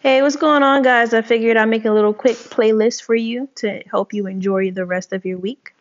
Hey, what's going on, guys? I figured I'd make a little quick playlist for you to help you enjoy the rest of your week.